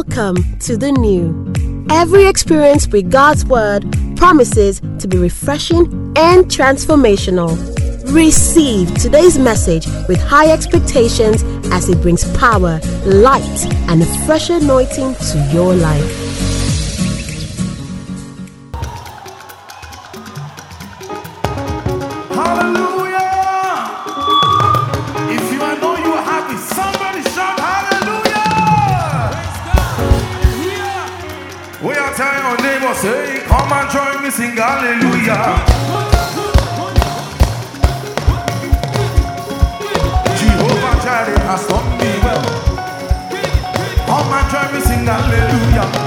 Welcome to the new. Every experience with God's Word promises to be refreshing and transformational. Receive today's message with high expectations as it brings power, light, and a fresh anointing to your life. sing hallelujah. Jehovah Jireh has done me well. All my joy we sing hallelujah.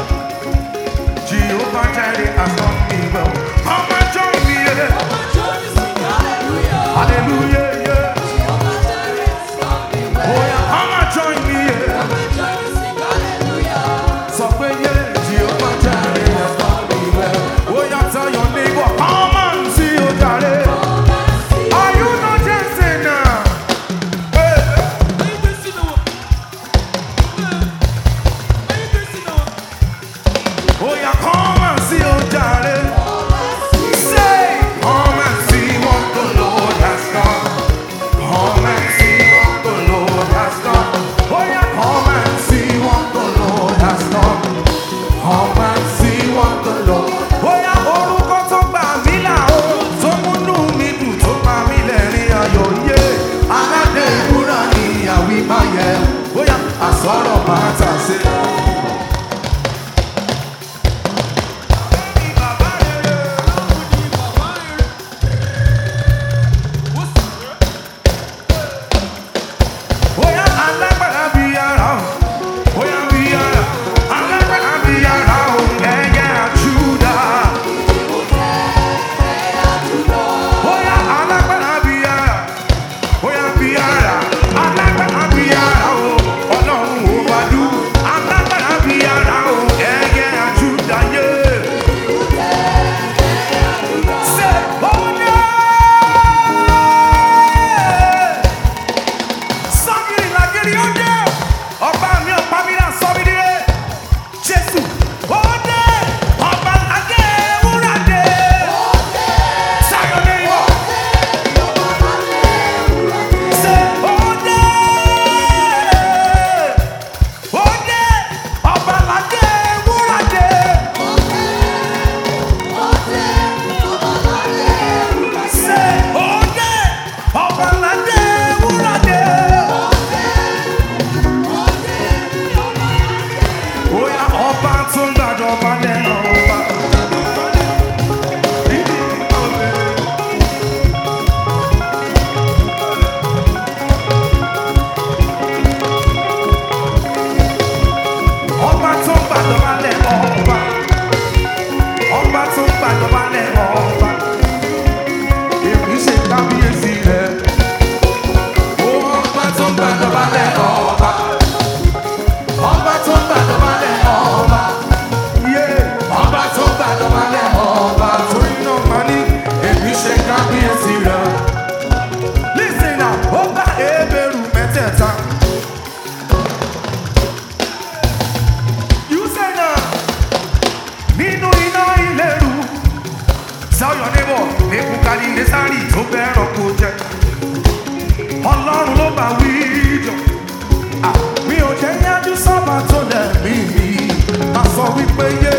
pé yé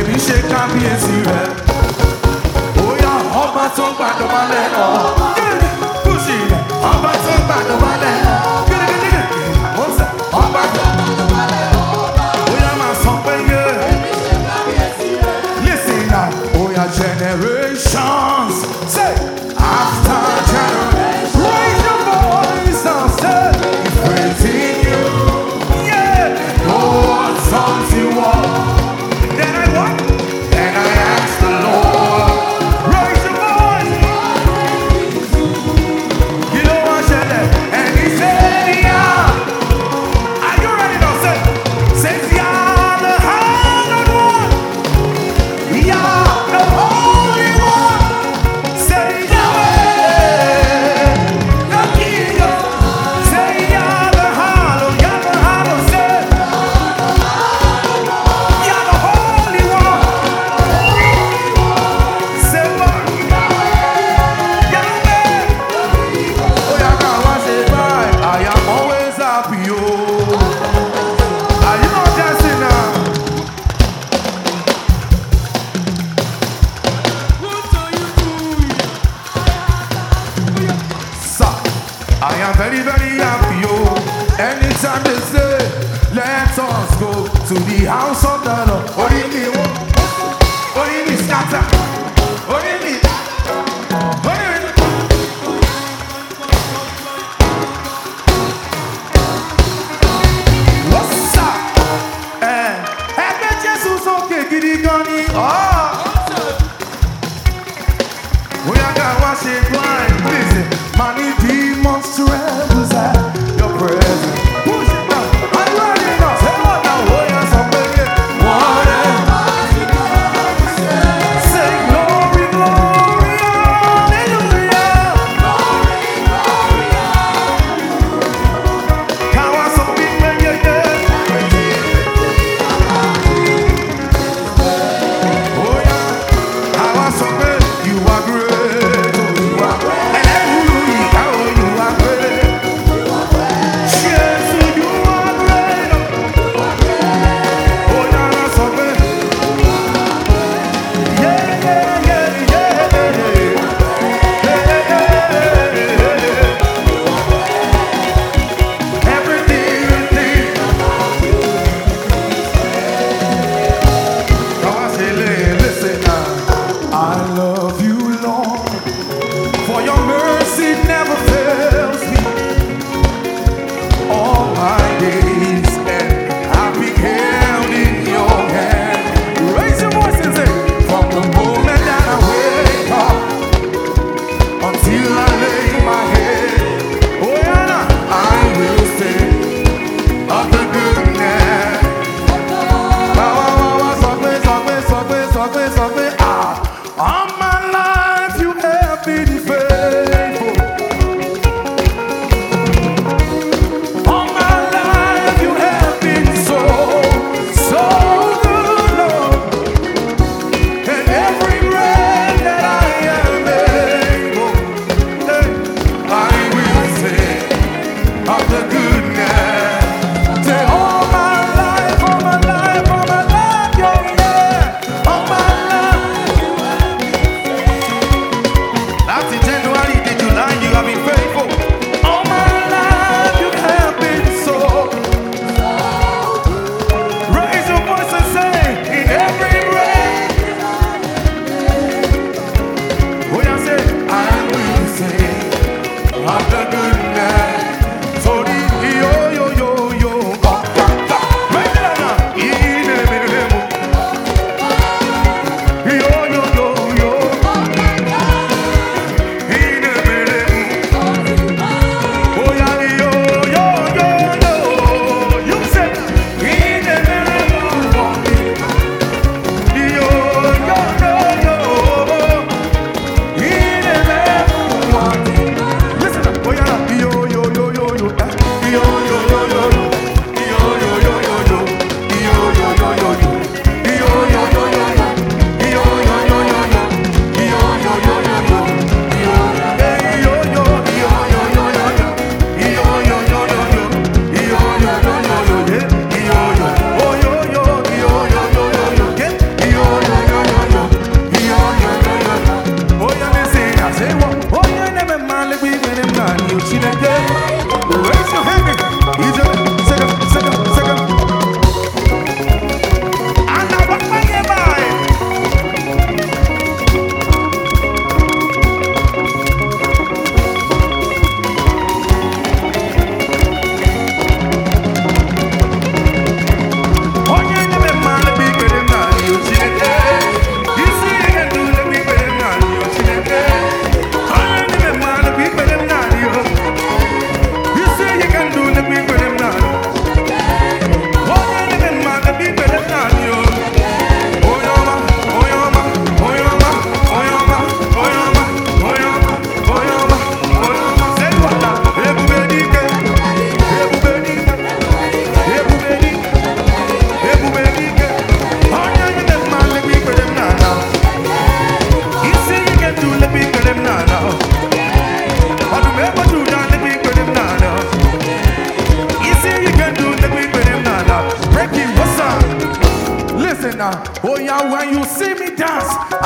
èmi ṣe kábíyèsí rẹ̀ bóyá ọba tó gbàdọ̀ balẹ̀ ọ̀.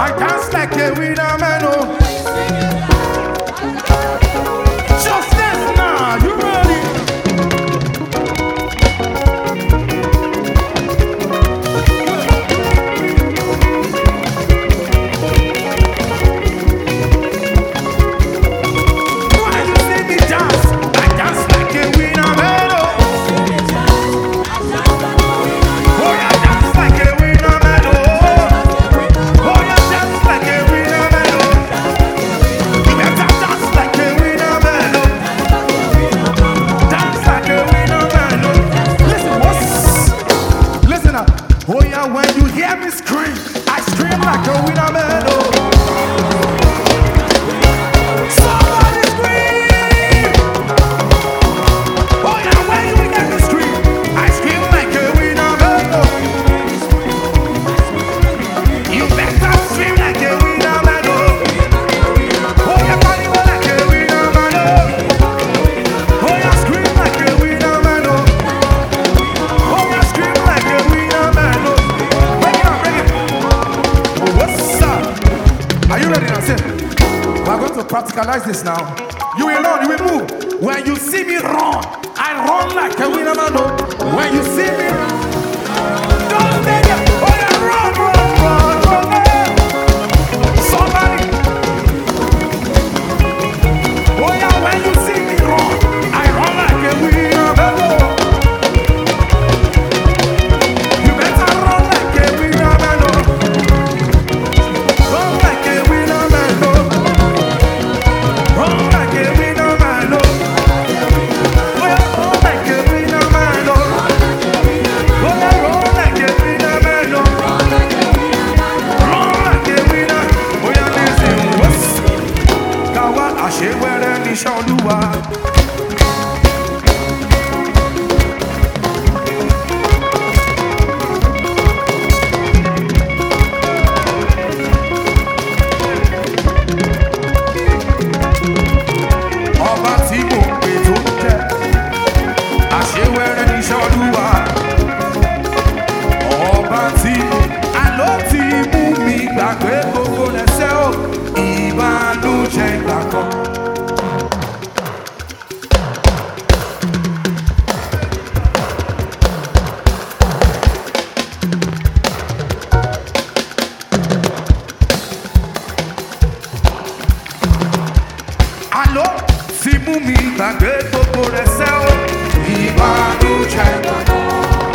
I dance like a winner. man black, you we not now. ló ti mú mi gbàgbé gbogbo rẹ̀ sẹ́ o. ìbànújẹ́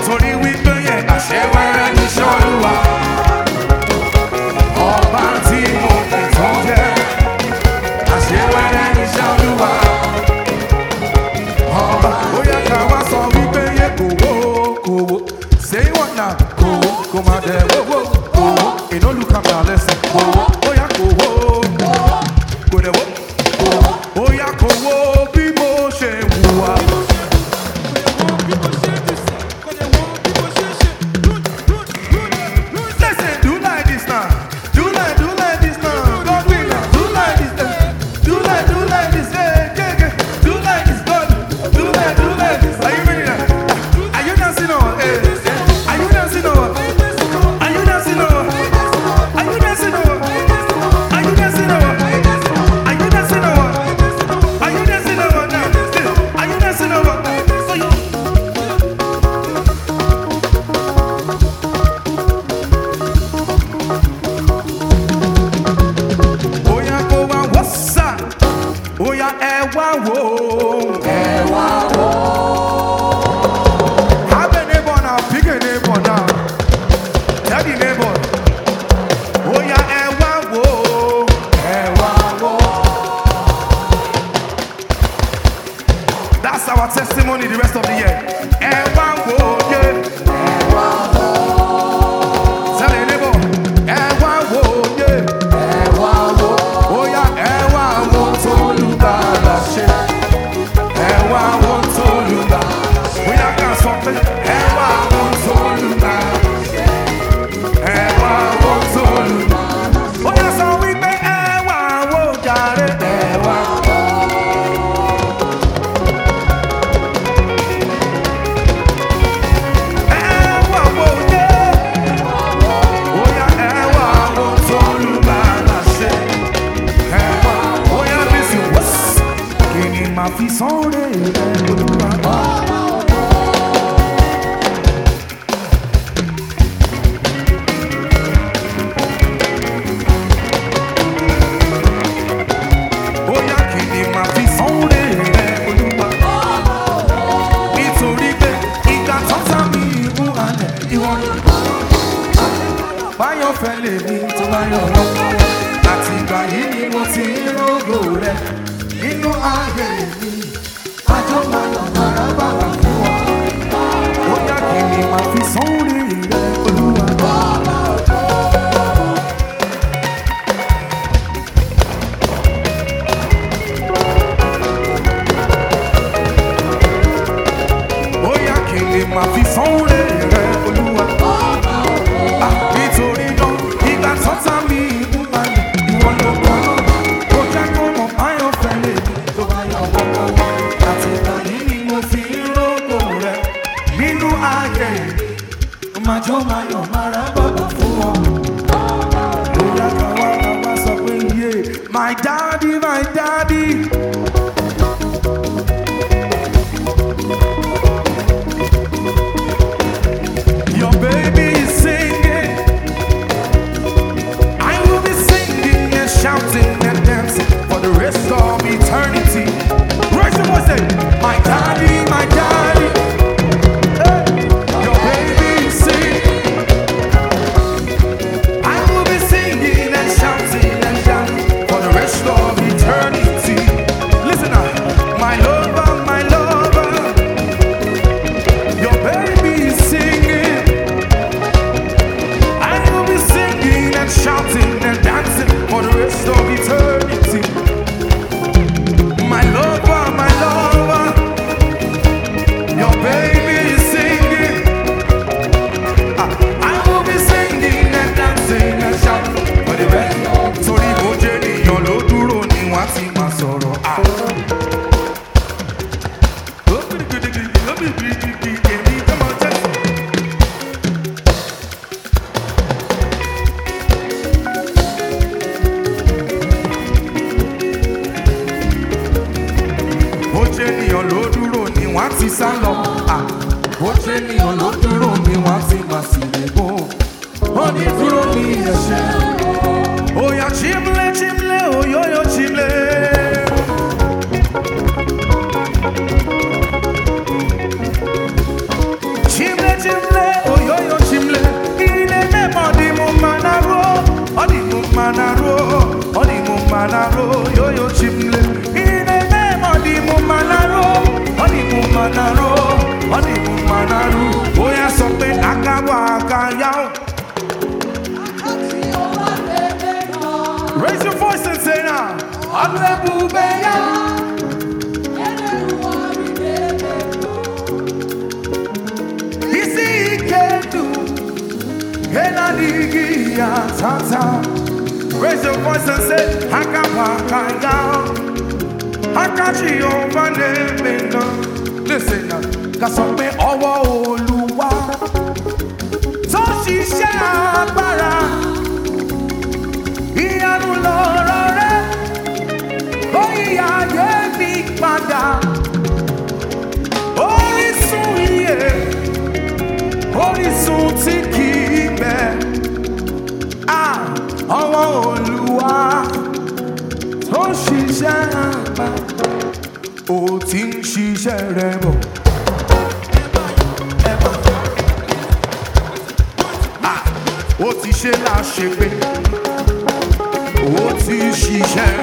torí wípé yẹn àṣewẹ́rẹ́ ní sọ́lúwa. ọba tí mo fi tán jẹ́ àṣewẹ́rẹ́ ní sọ́lúwa. ọba ó yẹ ká wá sọ wípé yẹn kò wó kò wó. say what now? kò wó kò má dẹ̀ wó wó kò wó. ìnólùkàmì àlẹ́ sí. Tanzan. Raise your voice and say, Hakapakaya. Hakachi over Nemena. Listen, Kasope Owa Oluwa. Tó ṣiṣẹ́ agbára. Ìyanu lọ̀rọ̀ rẹ̀. Ó yí ayé mi padà. Orísun iye. Orísun tí. ṣiṣẹ́ àgbà ó ti ń ṣiṣẹ́ rẹ̀ bọ̀. ó ti ṣe láṣepé ó ti ṣiṣẹ́ rẹ̀.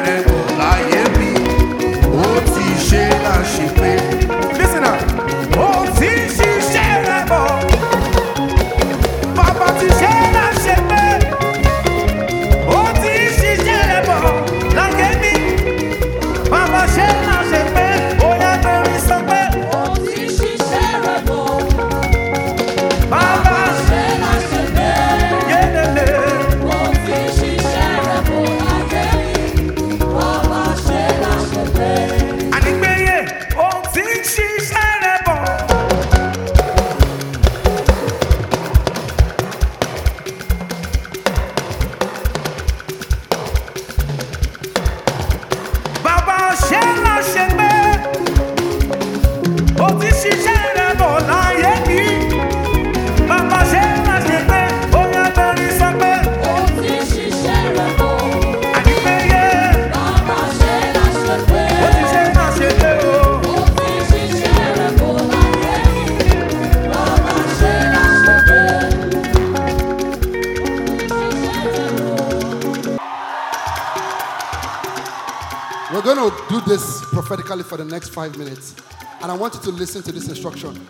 next five minutes. And I want you to listen to this instruction.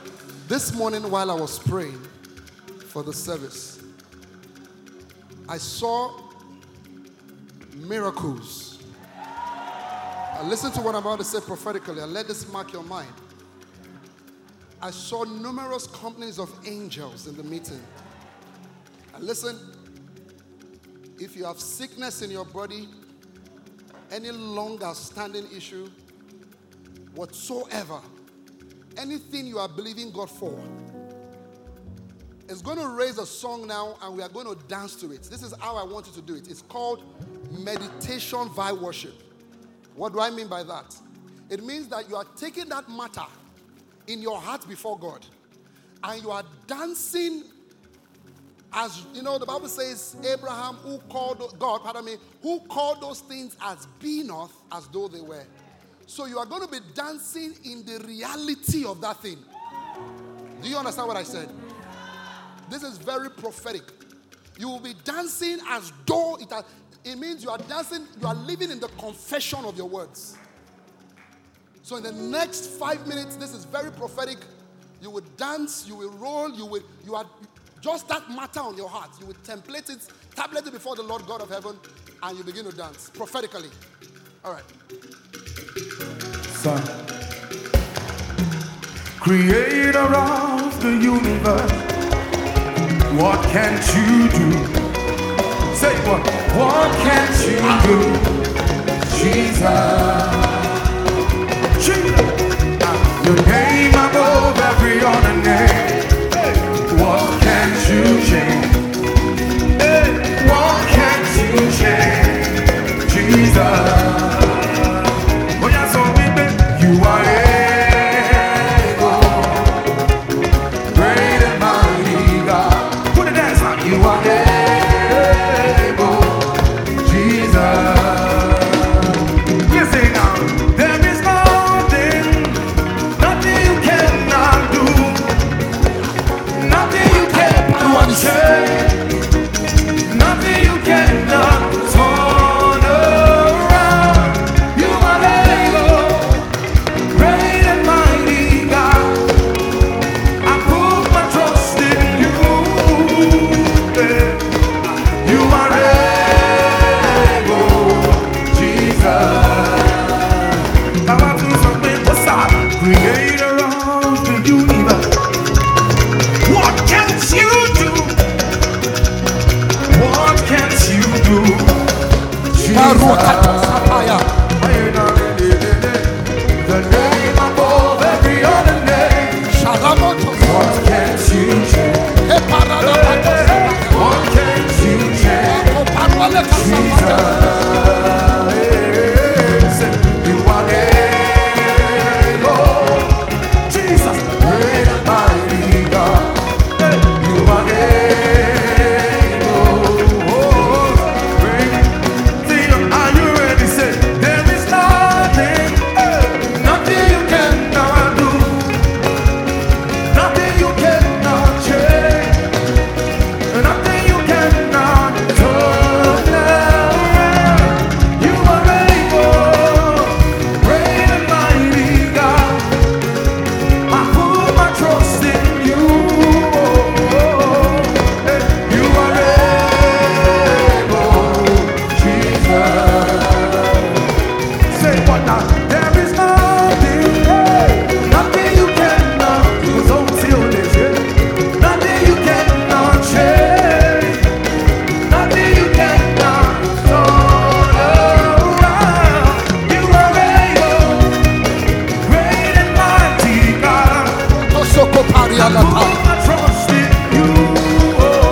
This morning, while I was praying for the service, I saw miracles. Now listen to what I'm about to say prophetically, and let this mark your mind. I saw numerous companies of angels in the meeting. And listen, if you have sickness in your body, any longer standing issue, whatsoever, anything you are believing God for, is going to raise a song now and we are going to dance to it. This is how I want you to do it. It's called meditation via worship. What do I mean by that? It means that you are taking that matter in your heart before God and you are dancing as you know the bible says abraham who called god pardon me who called those things as be not as though they were so you are going to be dancing in the reality of that thing do you understand what i said this is very prophetic you will be dancing as though it has, it means you are dancing you are living in the confession of your words so in the next five minutes, this is very prophetic. You will dance, you will roll, you will you are just that matter on your heart. You will template it, tablet it before the Lord God of heaven, and you begin to dance prophetically. All right. Son, creator of the universe, what can't you do? Say what? What can't you do? Jesus. Jesus. Your name above every other name. What can't you change? What can't you change? Jesus.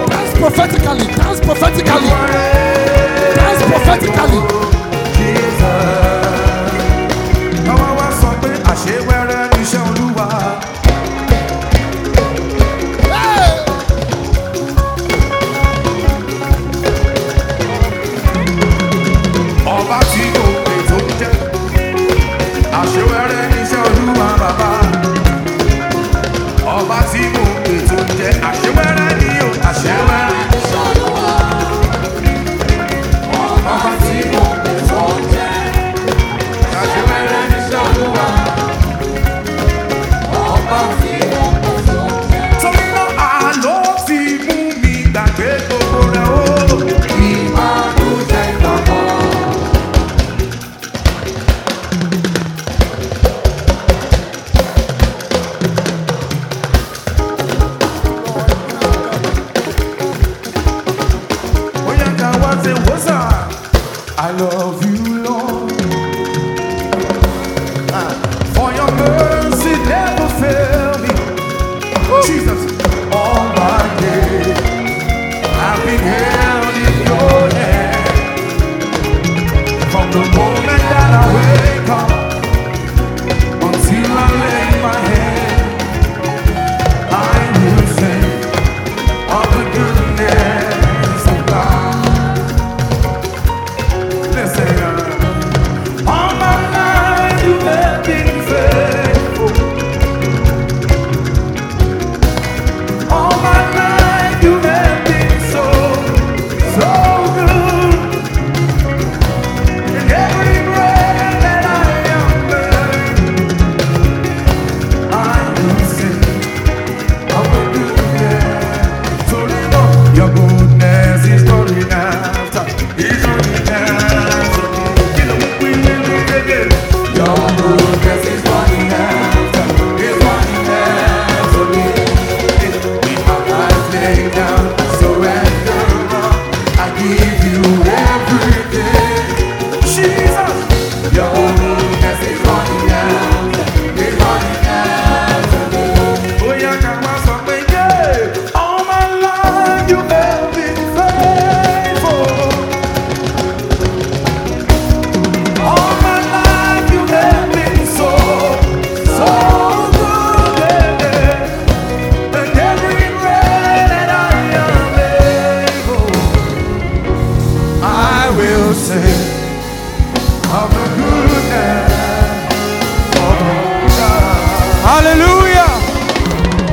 Dance prophetically, dance prophetically, dance prophetically. Love